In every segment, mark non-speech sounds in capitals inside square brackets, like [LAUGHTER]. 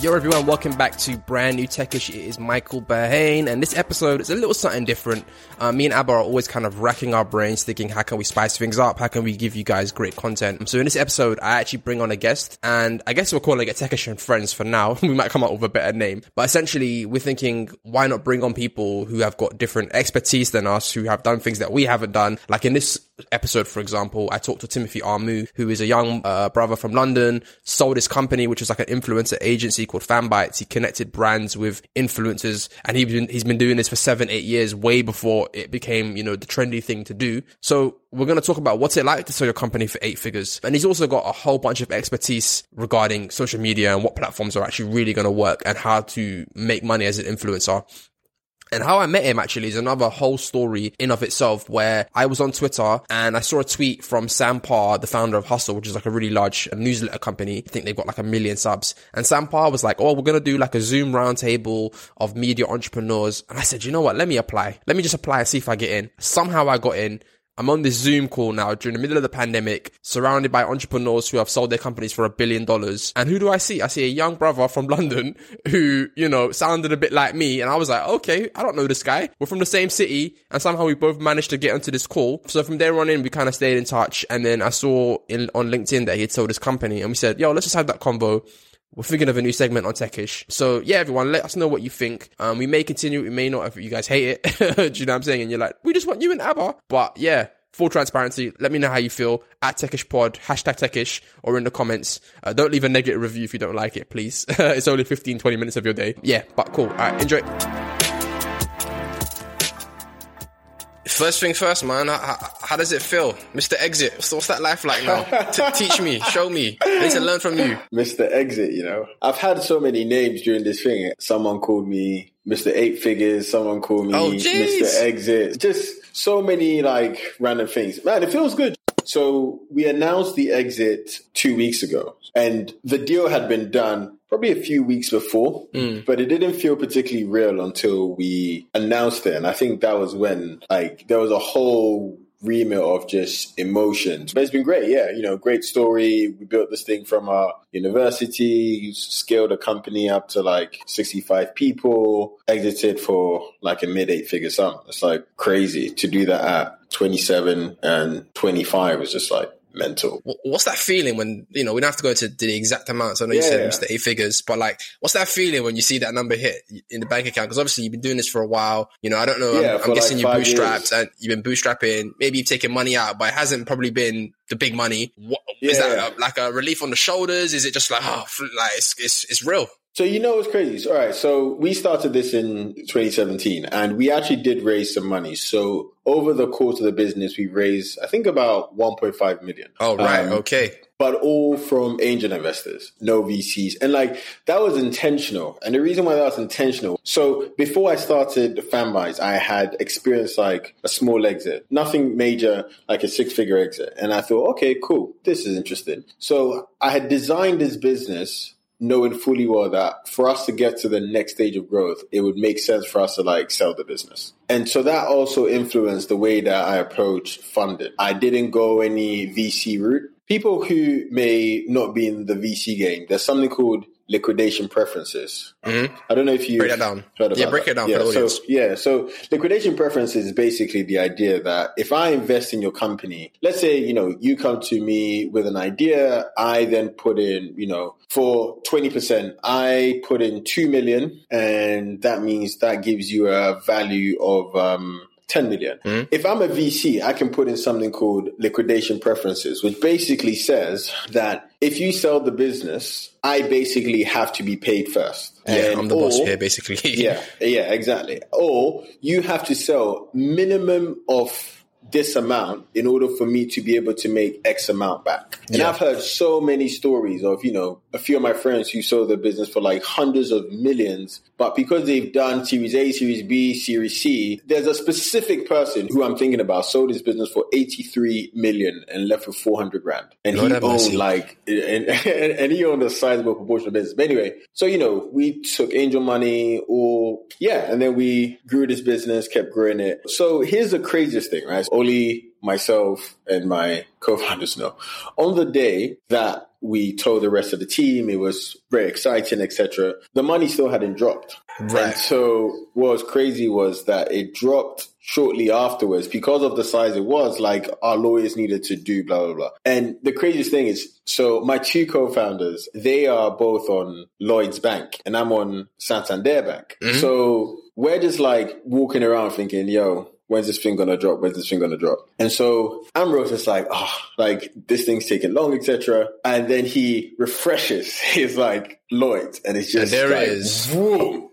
Yo, everyone, welcome back to brand new Techish. It is Michael Berhane, and this episode is a little something different. Uh, me and Abba are always kind of racking our brains, thinking, how can we spice things up? How can we give you guys great content? So in this episode, I actually bring on a guest, and I guess we're calling it Techish and Friends for now. [LAUGHS] we might come up with a better name, but essentially, we're thinking, why not bring on people who have got different expertise than us, who have done things that we haven't done? Like in this episode, for example, I talked to Timothy Armoo, who is a young uh, brother from London, sold his company, which was like an influencer agency called Fanbytes. He connected brands with influencers and he's been, he's been doing this for seven, eight years, way before it became, you know, the trendy thing to do. So we're going to talk about what's it like to sell your company for eight figures. And he's also got a whole bunch of expertise regarding social media and what platforms are actually really going to work and how to make money as an influencer. And how I met him actually is another whole story in of itself where I was on Twitter and I saw a tweet from Sam Parr, the founder of Hustle, which is like a really large uh, newsletter company. I think they've got like a million subs. And Sam Parr was like, Oh, we're going to do like a Zoom roundtable of media entrepreneurs. And I said, you know what? Let me apply. Let me just apply and see if I get in. Somehow I got in. I'm on this Zoom call now during the middle of the pandemic, surrounded by entrepreneurs who have sold their companies for a billion dollars. And who do I see? I see a young brother from [LAUGHS] London who, you know, sounded a bit like me. And I was like, okay, I don't know this guy. We're from the same city. And somehow we both managed to get onto this call. So from there on in, we kind of stayed in touch. And then I saw in, on LinkedIn that he had sold his company and we said, yo, let's just have that convo. We're thinking of a new segment on Techish. So yeah, everyone, let us know what you think. Um, we may continue, we may not if you guys hate it. [LAUGHS] Do you know what I'm saying? And you're like, we just want you and Abba. But yeah, full transparency. Let me know how you feel at Techish Pod, hashtag Techish, or in the comments. Uh, don't leave a negative review if you don't like it, please. [LAUGHS] it's only 15, 20 minutes of your day. Yeah, but cool. All right, enjoy. First thing first, man. How, how, does it feel, Mr. Exit? What's, what's that life like now? [LAUGHS] T- teach me, show me. I need to learn from you, Mr. Exit. You know, I've had so many names during this thing. Someone called me Mr. Eight Figures. Someone called me oh, Mr. Exit. Just so many like random things. Man, it feels good. So we announced the exit two weeks ago, and the deal had been done probably a few weeks before, mm. but it didn't feel particularly real until we announced it. And I think that was when like there was a whole remit of just emotions. But it's been great, yeah. You know, great story. We built this thing from our university, scaled a company up to like 65 people, exited for like a mid eight figure sum. It's like crazy to do that at 27 and 25 was just like mental. What's that feeling when you know we don't have to go to the exact amounts? I know you yeah, said yeah. the eight figures, but like, what's that feeling when you see that number hit in the bank account? Because obviously you've been doing this for a while. You know, I don't know. Yeah, I'm, I'm guessing like you bootstrapped years. and you've been bootstrapping. Maybe you've taken money out, but it hasn't probably been the big money. What, is that a, like a relief on the shoulders? Is it just like oh, like it's it's, it's real? So you know what's crazy? All right, so we started this in 2017, and we actually did raise some money. So over the course of the business, we raised I think about 1.5 million. Oh right, um, okay. But all from angel investors, no VCs, and like that was intentional. And the reason why that was intentional. So before I started Fanbytes, I had experienced like a small exit, nothing major, like a six figure exit, and I thought, okay, cool, this is interesting. So I had designed this business knowing fully well that for us to get to the next stage of growth, it would make sense for us to like sell the business. And so that also influenced the way that I approach funding. I didn't go any VC route. People who may not be in the VC game, there's something called liquidation preferences. Mm-hmm. I don't know if you break that down. yeah, break that. it down yeah, for the audience. So, yeah, so liquidation preferences is basically the idea that if I invest in your company, let's say you know you come to me with an idea, I then put in you know for twenty percent, I put in two million, and that means that gives you a value of um, 10 million. Mm-hmm. If I'm a VC, I can put in something called liquidation preferences, which basically says that if you sell the business, I basically have to be paid first. Yeah, and I'm the or, boss here, basically. yeah, yeah, exactly. Or you have to sell minimum of this amount in order for me to be able to make X amount back. And yeah. I've heard so many stories of, you know, a few of my friends who sold their business for like hundreds of millions, but because they've done Series A, Series B, Series C, there's a specific person who I'm thinking about sold his business for 83 million and left with 400 grand. And Lord he owned like, [LAUGHS] and, and, he owned a sizable proportion of business. But anyway, so, you know, we took angel money or, yeah, and then we grew this business, kept growing it. So here's the craziest thing, right? Only myself and my co-founders know. On the day that we told the rest of the team. It was very exciting, etc. The money still hadn't dropped. Right. And so what was crazy was that it dropped shortly afterwards because of the size it was, like our lawyers needed to do blah, blah, blah. And the craziest thing is, so my two co-founders, they are both on Lloyd's Bank and I'm on Santander Bank. Mm-hmm. So we're just like walking around thinking, yo, when's this thing gonna drop? When's this thing gonna drop? And so Ambrose is like, oh, like this thing's taking long, etc. And then he refreshes [LAUGHS] his like Lloyd, and it's just And there like, is.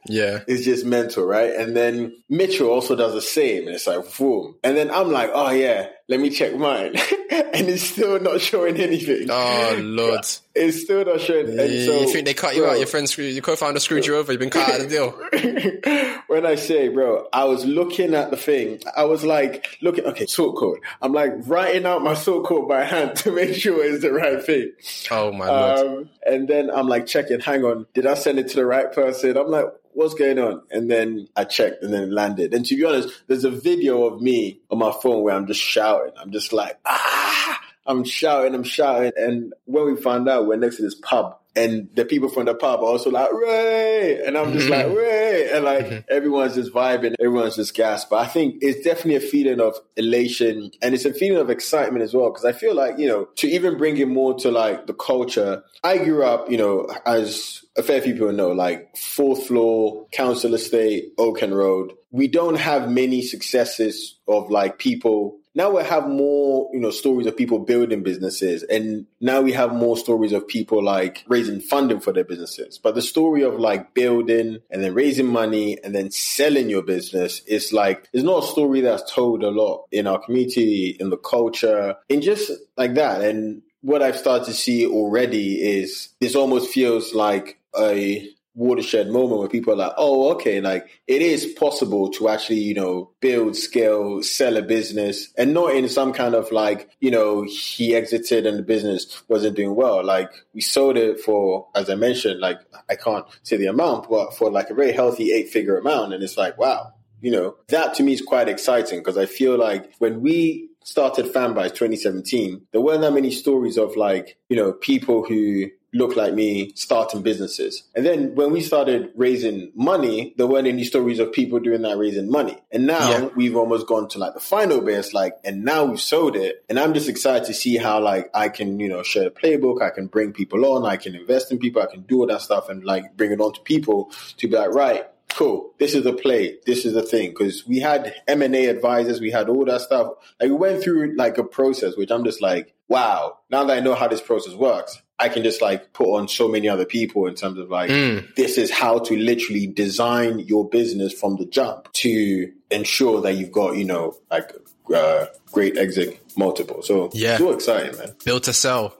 Yeah. It's just mental, right? And then Mitchell also does the same, and it's like boom. And then I'm like, oh yeah, let me check mine, [LAUGHS] and it's still not showing anything. Oh [LAUGHS] lord. It's still not showing. And You, so, you think they cut you bro, out? Your friend, screwed, your co-founder screwed you over. You've been cut out of the deal. [LAUGHS] when I say, bro, I was looking at the thing. I was like, looking, okay, sort code. I'm like writing out my sort code by hand to make sure it's the right thing. Oh my lord. Um, and then I'm like checking, hang on, did I send it to the right person? I'm like, what's going on? And then I checked and then it landed. And to be honest, there's a video of me on my phone where I'm just shouting. I'm just like, ah, I'm shouting, I'm shouting. And when we found out, we're next to this pub. And the people from the pub are also like, Ray! And I'm just mm-hmm. like, Ray! And like, mm-hmm. everyone's just vibing, everyone's just gasped. But I think it's definitely a feeling of elation and it's a feeling of excitement as well. Cause I feel like, you know, to even bring it more to like the culture, I grew up, you know, as a fair few people know, like fourth floor, council estate, Oaken Road. We don't have many successes of like people now we have more, you know, stories of people building businesses, and now we have more stories of people like raising funding for their businesses. But the story of like building and then raising money and then selling your business is like it's not a story that's told a lot in our community, in the culture, in just like that. And what I've started to see already is this almost feels like a watershed moment where people are like, oh, okay, like it is possible to actually, you know, build, scale, sell a business and not in some kind of like, you know, he exited and the business wasn't doing well. Like we sold it for, as I mentioned, like I can't say the amount, but for like a very healthy eight figure amount. And it's like, wow, you know, that to me is quite exciting because I feel like when we started Fanbytes 2017, there weren't that many stories of like, you know, people who look like me starting businesses. And then when we started raising money, there weren't any stories of people doing that raising money. And now Yeah. we've almost gone to like the final base, like, and now we've sold it. And I'm just excited to see how like I can, you know, share the playbook. I can bring people on. I can invest in people. I can do all that stuff and like bring it on to people to be like, right, cool. This is the play. This is the thing. Cause we had M&A advisors. We had all that stuff. Like we went through like a process, which I'm just like, wow, now that I know how this process works, I can just like put on so many other people in terms of like, Mm. this is how to literally design your business from the jump to ensure that you've got, you know, like uh, great exit multiple. So Yeah. it's all exciting, man. Build to sell.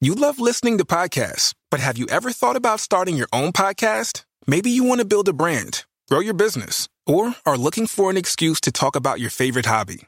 You love listening to podcasts, but have you ever thought about starting your own podcast? Maybe you want to build a brand, grow your business, or are looking for an excuse to talk about your favorite hobby.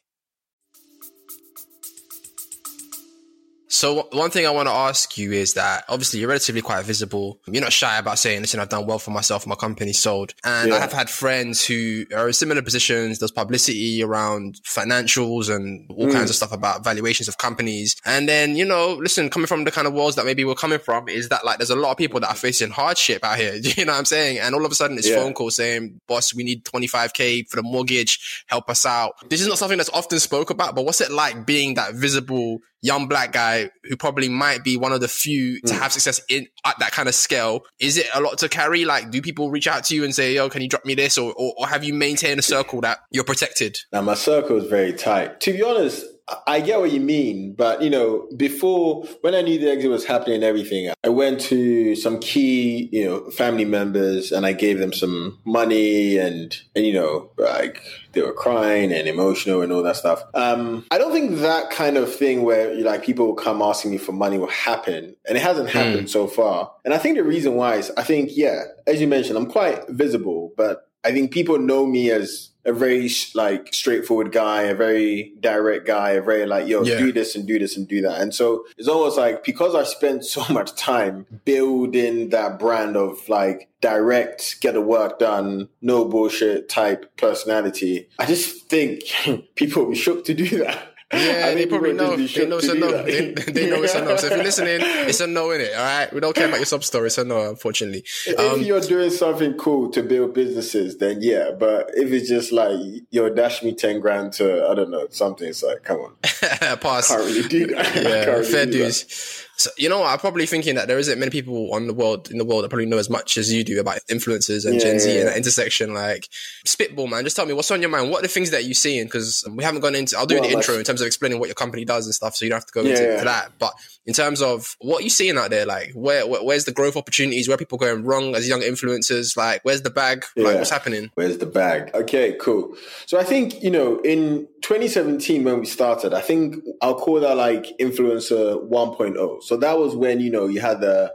So one thing I want to ask you is that obviously you're relatively quite visible. You're not shy about saying, listen, I've done well for myself. My company sold. And I have had friends who are in similar positions. There's publicity around financials and all hmm. kinds of stuff about valuations of companies. And then, you know, listen, coming from the kind of worlds that maybe we're coming from is that like there's a lot of people that are facing hardship out here. [LAUGHS] You know what I'm saying? And all of a sudden it's Yeah. phone call saying, boss, we need 25K for the mortgage. Help us out. This is not something that's often spoke about, but what's it like being that visible young black guy who probably might be one of the few to hmm. have success in at that kind of scale? Is it a lot to carry? Like, do people reach out to you and say, yo, can you drop me this? Or, or, or have you maintained a circle that you're protected? Now my circle is very tight. To be honest, I get what you mean, but you know, before when I knew the exit was happening and everything, I went to some key, you know, family members and I gave them some money and, and you know, like they were crying and emotional and all that stuff. Um, I don't think that kind of thing where you like people will come asking me for money will happen, and it hasn't happened mm. so far. And I think the reason why is I think yeah, as you mentioned, I'm quite visible, but I think people know me as a very like straightforward guy, a very direct guy, a very like, yo, yeah. do this and do this and do that. And so it's almost like because I spent [LAUGHS] so much time building that brand of like direct, get the work done, no bullshit type personality, I just think [LAUGHS] people will be shook to do that. Yeah, they probably know. They know it's a no. They, they, know it's a no. So if you're [LAUGHS] listening, it's a no in it. All right, we don't care about your sub story. It's a no, unfortunately. Um, if you're doing something cool to build businesses, then yeah. But if it's just like yo, dash me ten grand to I don't know something, it's like come on, [LAUGHS] pass. Can't really do that. Yeah, [LAUGHS] fair dues. So, you know, I'm probably thinking that there isn't many people on the world in the world that probably know as much as you do about influencers and yeah, Gen Z yeah, and that intersection. Like, spitball, man. Just tell me what's on your mind. What are the things that you're seeing? Because we haven't gone into. I'll do well, the intro in terms of explaining what your company does and stuff, so you don't have to go into that. But in terms of what you're you seeing out there, like where, where, where's the growth opportunities? Where people going wrong as young influencers? Like, where's the bag? Like, what's happening? Where's the bag? Okay, cool. So I think you know in 2017 when we started, I think I'll call that like influencer 1.0. So that was when you know you had the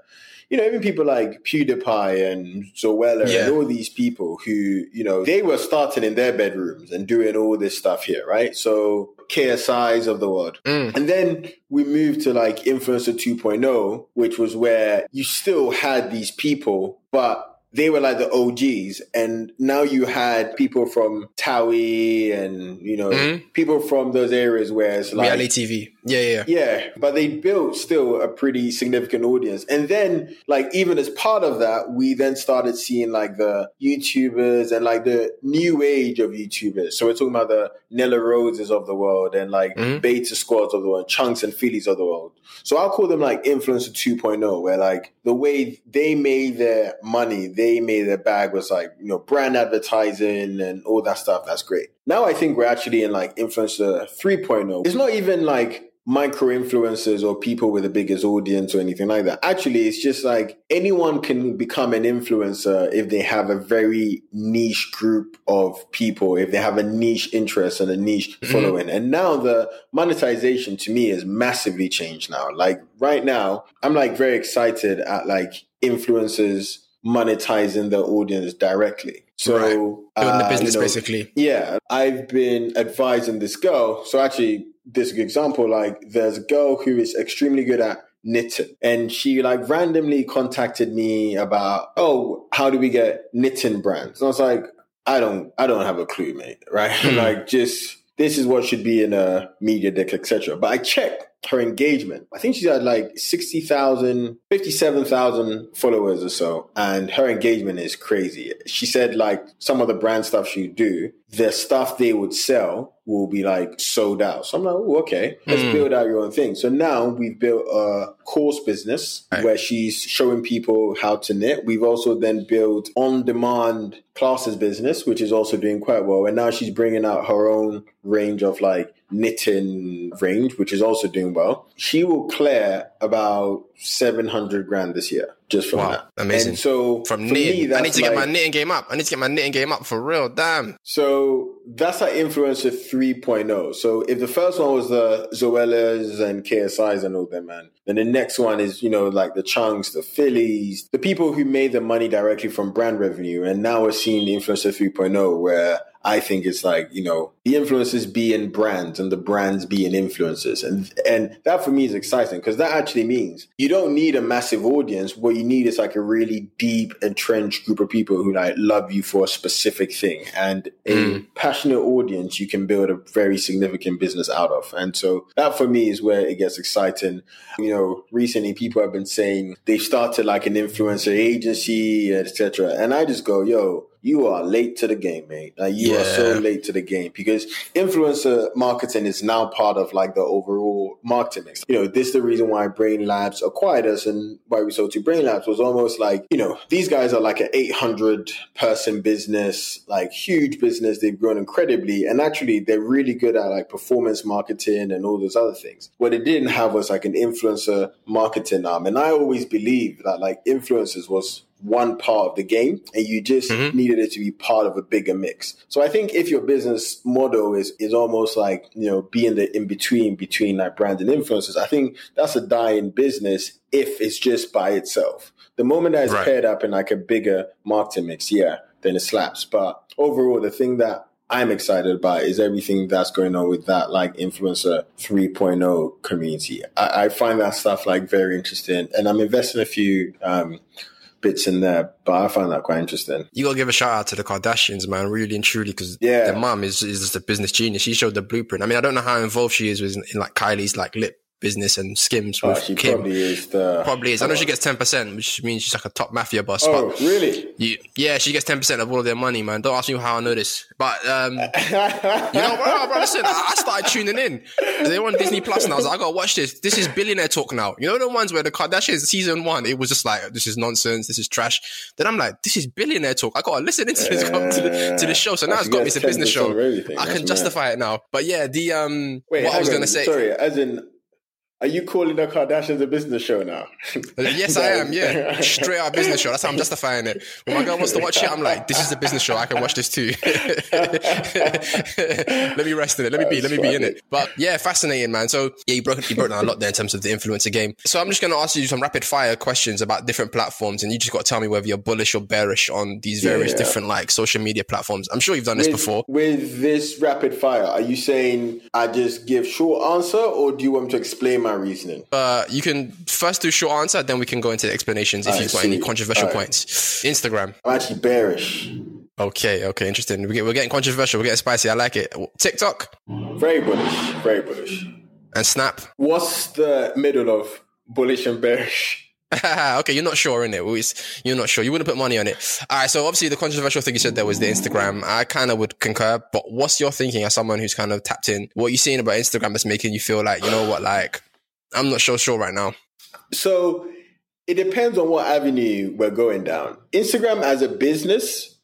you know, even people like PewDiePie and Zoella yeah. and all these people who, you know, they were starting in their bedrooms and doing all this stuff here, right? So KSIs of the world. Mm. And then we moved to like Influencer 2.0, which was where you still had these people, but they were like the OGs. And now you had people from Towie and, you know, mm-hmm. people from those areas where it's like reality TV. Yeah, yeah, yeah. But they built still a pretty significant audience. And then, like, even as part of that, we then started seeing like the YouTubers and like the new age of YouTubers. So we're talking about the Nella Roses of the world and like mm-hmm. Beta Squads of the world, Chunkz and Phillies of the world. So I'll call them like Influencer 2.0, where like the way they made their money, they made their bag was like, you know, brand advertising and all that stuff. That's great. Now I think we're actually in like Influencer 3.0. It's not even like micro influencers or people with the biggest audience or anything like that. Actually, it's just like anyone can become an influencer if they have a very niche group of people, if they have a niche interest and a niche mm-hmm. following. And now the monetization to me is massively changed now. Like right now, I'm like very excited at like influencers monetizing their audience directly. So right. doing uh, the business you know, basically. Yeah. I've been advising this girl. So actually this example, like there's a girl who is extremely good at knitting and she like randomly contacted me about, oh, how do we get knitting brands? And I was like, I don't, I don't have a clue, mate. [LAUGHS] Right. Hmm. like just, this is what should be in a media deck, etc. But I checked her engagement. I think she had like 60,000, 57,000 followers or so. And her engagement is crazy. She said like some of the brand stuff she do, the stuff they would sell will be like sold out. So I'm like, oh, okay, let's mm. build out your own thing. So now we've built a course business right. where she's showing people how to knit. We've also then built on demand classes business, which is also doing quite well. And now she's bringing out her own range of like knitting range, which is also doing well. She will clear about 700 grand this year just from wow, that. Amazing. And so from knitting, me, I need to like, get my knitting game up. I need to get my knitting game up for real. Damn. So that's our influencer 3.0. So if the first one was the Zoellas and KSIs and all them, man, then the next one is, you know, like the Chunkz, the Phillies, the people who made the money directly from brand revenue. And now we're seeing the influencer 3.0 where I think it's like, you know, the influencers be in brands and the brands be in influencers. And and that for me is exciting because that actually means you don't need a massive audience. What you need is like a really deep, entrenched group of people who like love you for a specific thing. And a mm. passionate audience you can build a very significant business out of. And so that for me is where it gets exciting. You know, recently people have been saying they've started like an influencer agency, etc. And I just go, yo, you are late to the game, mate. Like you yeah. are so late to the game because influencer marketing is now part of like the overall marketing mix. You know, this is the reason why Brainlabs acquired us and why we sold to Brainlabs was almost like, you know, these guys are like an 800 person business, like huge business. They've grown incredibly. And actually they're really good at like performance marketing and all those other things. What they didn't have was like an influencer marketing arm. And I always believed that like influencers was one part of the game and you just mm-hmm. needed it to be part of a bigger mix. So I think if your business model is is almost like, you know, being the in between between like brand and influencers, I think that's a dying business if it's just by itself. The moment that it's right. paired up in like a bigger marketing mix, yeah, then it slaps. But overall the thing that I'm excited about is everything that's going on with that like influencer 3.0 community. I, I find that stuff like very interesting and I'm investing a few um, bits in there, but I find that quite interesting. You gotta give a shout out to the Kardashians, man, really and truly, because yeah. their mom is, is just a business genius. She showed the blueprint. I mean, I don't know how involved she is with in like Kylie's like lip business and skims oh, with she Kim. Probably is the probably is. I know she gets ten percent, which means she's like a top mafia boss. Oh, really? You, yeah, she gets ten percent of all of their money, man. Don't ask me how I know this, but um, you know, bro, bro, listen, I, started tuning in. They were on Disney Plus, and I was like, I gotta watch this. This is billionaire talk now. You know the ones where the Kardashians season one, it was just like this is nonsense, this is trash. Then I'm like, this is billionaire talk. I gotta listen into this uh, to, the, to the show. So now it's got me. It's a business show. I can justify it now. But yeah, the um, Wait, what I was gonna say. Sorry, as in are you calling the Kardashians a business show now? Uh, yes, I am. Yeah, [LAUGHS] straight up business show. That's how I'm justifying it. When my girl wants to watch it, I'm like, this is a business show. I can watch this too. [LAUGHS] let me rest in it. Let me be. Let me be in it. But yeah, fascinating, man. So yeah, you broke you broke down a lot there in terms of the influencer game. So I'm just going to ask you some rapid fire questions about different platforms, and you just got to tell me whether you're bullish or bearish on these various yeah, different like social media platforms. I'm sure you've done with, this before. With this rapid fire, are you saying I just give short answer, or do you want me to explain? My reasoning. Uh, you can first do short answer, then we can go into the explanations if you've got any controversial right. points. Instagram. I'm actually bearish. Okay, okay, interesting. We're getting controversial. We're getting spicy. I like it. TikTok. Very bullish. Very bullish. And Snap. What's the middle of bullish and bearish? [LAUGHS] [LAUGHS] okay, you're not sure in it. You're not sure. You wouldn't put money on it. All right. So obviously the controversial thing you said there was the Instagram. I kind of would concur, but what's your thinking as someone who's kind of tapped in? What are you seeing about Instagram that's making you feel like, you know what, like, I'm not so sure right now. So it depends on what avenue we're going down. Instagram as a business,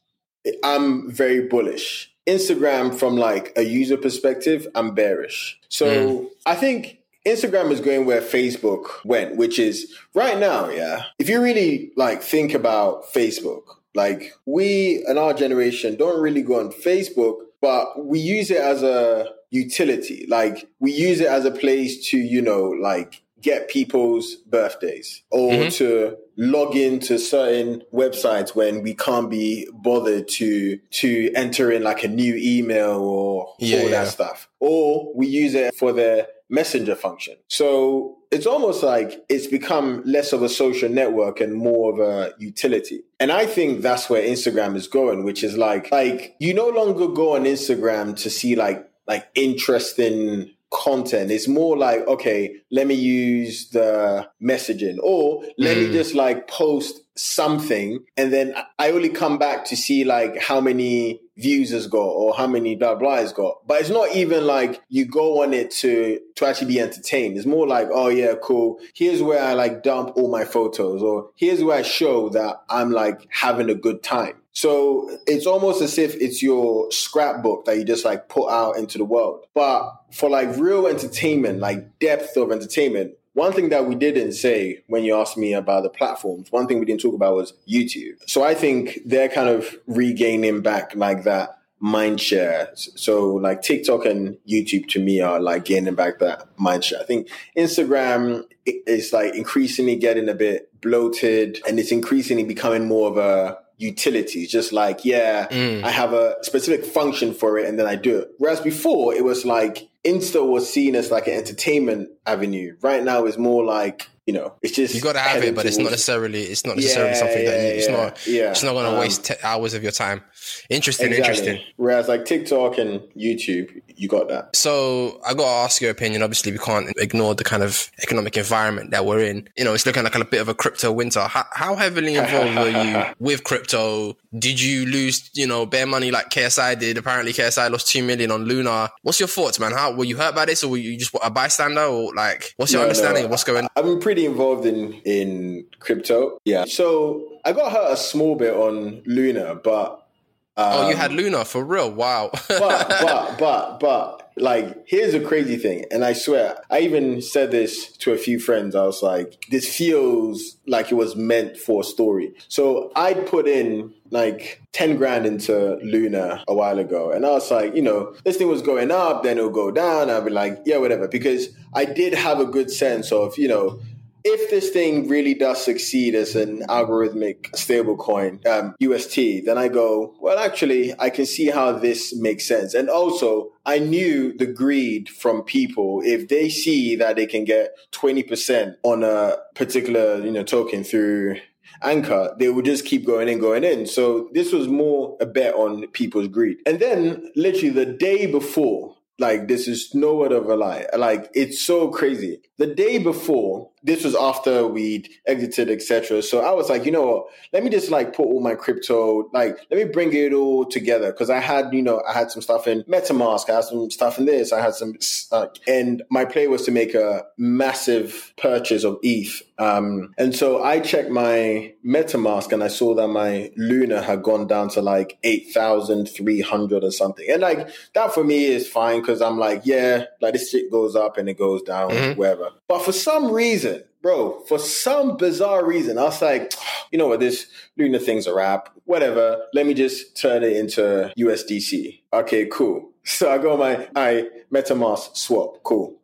I'm very bullish. Instagram from like a user perspective, I'm bearish. So mm. I think Instagram is going where Facebook went, which is right now, yeah. If you really like think about Facebook, like we and our generation don't really go on Facebook, but we use it as a utility. Like we use it as a place to, you know, like get people's birthdays or mm-hmm. to log into certain websites when we can't be bothered to to enter in like a new email or yeah, all that stuff. Or we use it for the messenger function. So it's almost like it's become less of a social network and more of a utility. And I think that's where Instagram is going, which is like, like you no longer go on Instagram to see like, like interesting content. It's more like, okay, let me use the messaging or let mm. me just like post something and then I only come back to see like how many views has got or how many blah blah has got. But it's not even like you go on it to to actually be entertained. It's more like, oh yeah, cool. Here's where I like dump all my photos or here's where I show that I'm like having a good time. So it's almost as if it's your scrapbook that you just like put out into the world. But for like real entertainment, like depth of entertainment, one thing that we didn't say when you asked me about the platforms, one thing we didn't talk about was YouTube. So I think they're kind of regaining back like that mind share. So like TikTok and YouTube to me are like gaining back that mind share. I think Instagram is like increasingly getting a bit bloated and it's increasingly becoming more of a utility. Just like, yeah, mm. I have a specific function for it and then I do it. Whereas before it was like Insta was seen as like an entertainment avenue. Right now it's more like you know, it's just you got to have it, but it's not necessarily it's not necessarily Yeah, something that you, it's yeah, not yeah. it's not going to Um, waste t- hours of your time. Interesting, Exactly. interesting. Whereas like TikTok and YouTube, you got that. So I got to ask your opinion. Obviously, we can't ignore the kind of economic environment that we're in. You know, it's looking like a bit of a crypto winter. How, how heavily involved were you [LAUGHS] with crypto? Did you lose, you know, bare money like KSI did? Apparently, KSI lost two million on Luna. What's your thoughts, man? How were you hurt by this, or were you just a bystander, or like, what's your No, understanding no. of what's going? on? Pretty involved in in crypto. Yeah. So I got hurt a small bit on Luna, but Oh, you um, had Luna for real? Wow. [LAUGHS] but but but but like here's a crazy thing and i swear i even said this to a few friends i was like this feels like it was meant for a story so I'd put in like 10 grand into luna a while ago and i was like you know this thing was going up then it'll go down i'll be like yeah whatever because i did have a good sense of you know if this thing really does succeed as an algorithmic stablecoin, um, UST, then I go, well, actually, I can see how this makes sense. And also, I knew the greed from people. If they see that they can get 20% on a particular, you know, token through anchor, they would just keep going in, going in. So this was more a bet on people's greed. And then literally the day before, like this is no word of a lie. Like it's so crazy. The day before, this was after we'd exited, etc. So I was like, you know what? Let me just like put all my crypto, like let me bring it all together because I had, you know, I had some stuff in MetaMask, I had some stuff in this, I had some, uh, and my play was to make a massive purchase of ETH. Um, and so I checked my MetaMask and I saw that my Luna had gone down to like eight thousand three hundred or something, and like that for me is fine because I'm like, yeah, like this shit goes up and it goes down, wherever. But for some reason, bro, for some bizarre reason, I was like, ah, you know what, this Luna thing's a wrap. Whatever. Let me just turn it into USDC. Okay, cool. [LAUGHS] So I go my I MetaMask swap. Cool.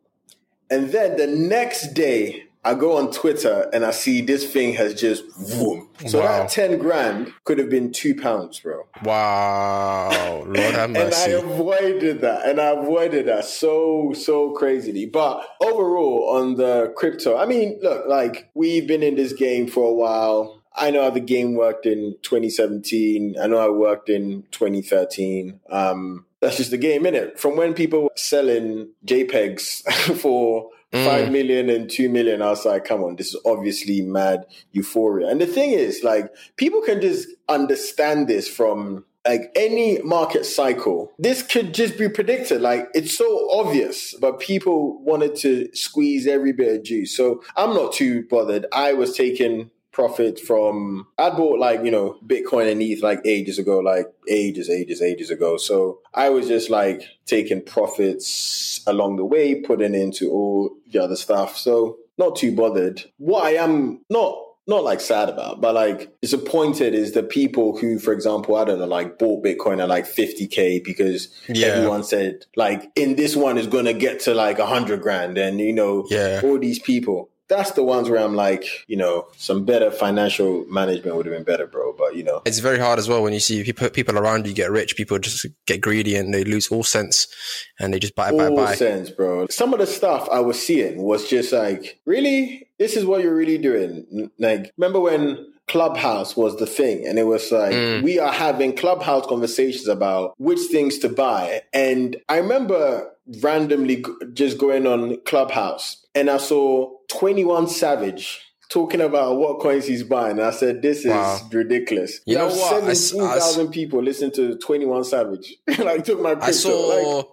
And then the next day, I go on Twitter and I see this thing has just boom. So Wow. that 10 grand could have been two pounds, bro. wow. [LAUGHS] Lord have And I avoided that. And I avoided that so, so crazily. But overall, on the crypto, I mean, look, like we've been in this game for a while. I know how the game worked in 2017. I know I worked in 2013. Um, that's just the game, innit? From when people were selling JPEGs [LAUGHS] for five mm. million and two million, I was like, come on, this is obviously mad euphoria. And the thing is, like, people can just understand this from like any market cycle. This could just be predicted. Like, it's so obvious, but people wanted to squeeze every bit of juice. So I'm not too bothered. I was taking profit from I bought like you know Bitcoin and ETH like ages ago, like ages, ages, ages ago. So I was just like taking profits along the way, putting into all the other stuff. So not too bothered. What I am not not like sad about, but like disappointed is the people who, for example, I don't know, like bought Bitcoin at like 50k because Yeah. everyone said like in this one is gonna get to like a hundred grand, and you know, Yeah. all these people. That's the ones where I'm like, you know, some better financial management would have been better, bro. But you know, It's very hard as well when you see people people around you get rich. People just get greedy and they lose all sense, and they just buy, buy, all buy. sense, bro. Some of the stuff I was seeing was just like, really, this is what you're really doing. Like, remember when Clubhouse was the thing, and it was like Mm. we are having Clubhouse conversations about which things to buy, and I remember randomly just going on Clubhouse, and I saw Twenty One Savage. Talking about what coins he's buying, I said, "This is Wow. ridiculous." You know have what? I s- Seventeen thousand people listen to Twenty One Savage. [LAUGHS] like, took my crypto. I saw like,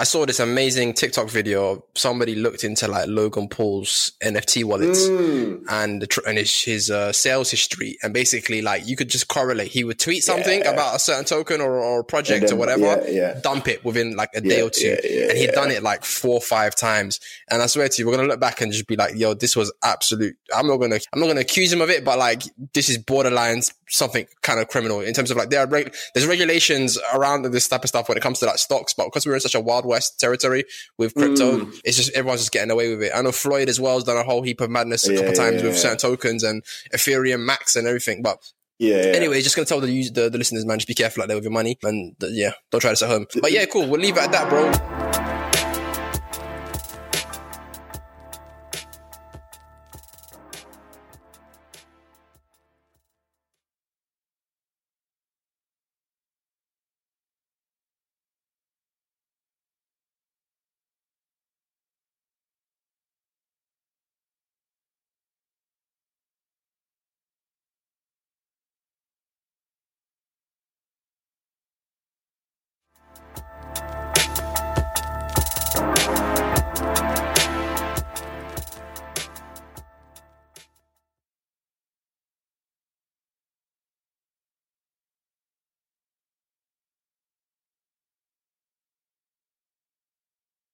I saw this amazing TikTok video. of Somebody looked into like Logan Paul's NFT wallets mm, and the tr- and his, his uh, sales history, and basically like you could just correlate. He would tweet something Yeah. about a certain token or, or project then- or whatever, yeah, yeah. dump it within like a day or two, and he'd done it like four or five times. And I swear to you, we're gonna look back and just be like, "Yo, this was absolute." I'm not gonna I'm not gonna accuse him of it, but like this is borderline something kind of criminal in terms of like there are reg- there's regulations around this type of stuff when it comes to like stocks, but because we're in such a wild west territory with crypto, Mm. it's just everyone's just getting away with it. I know Floyd as well has done a whole heap of madness a Yeah, couple times yeah, with yeah. certain tokens and Ethereum Max and everything. But yeah, yeah. anyway, just gonna tell the, the the listeners, man, just be careful out there with your money and yeah, don't try this at home. But yeah, cool. We'll leave it at that, bro.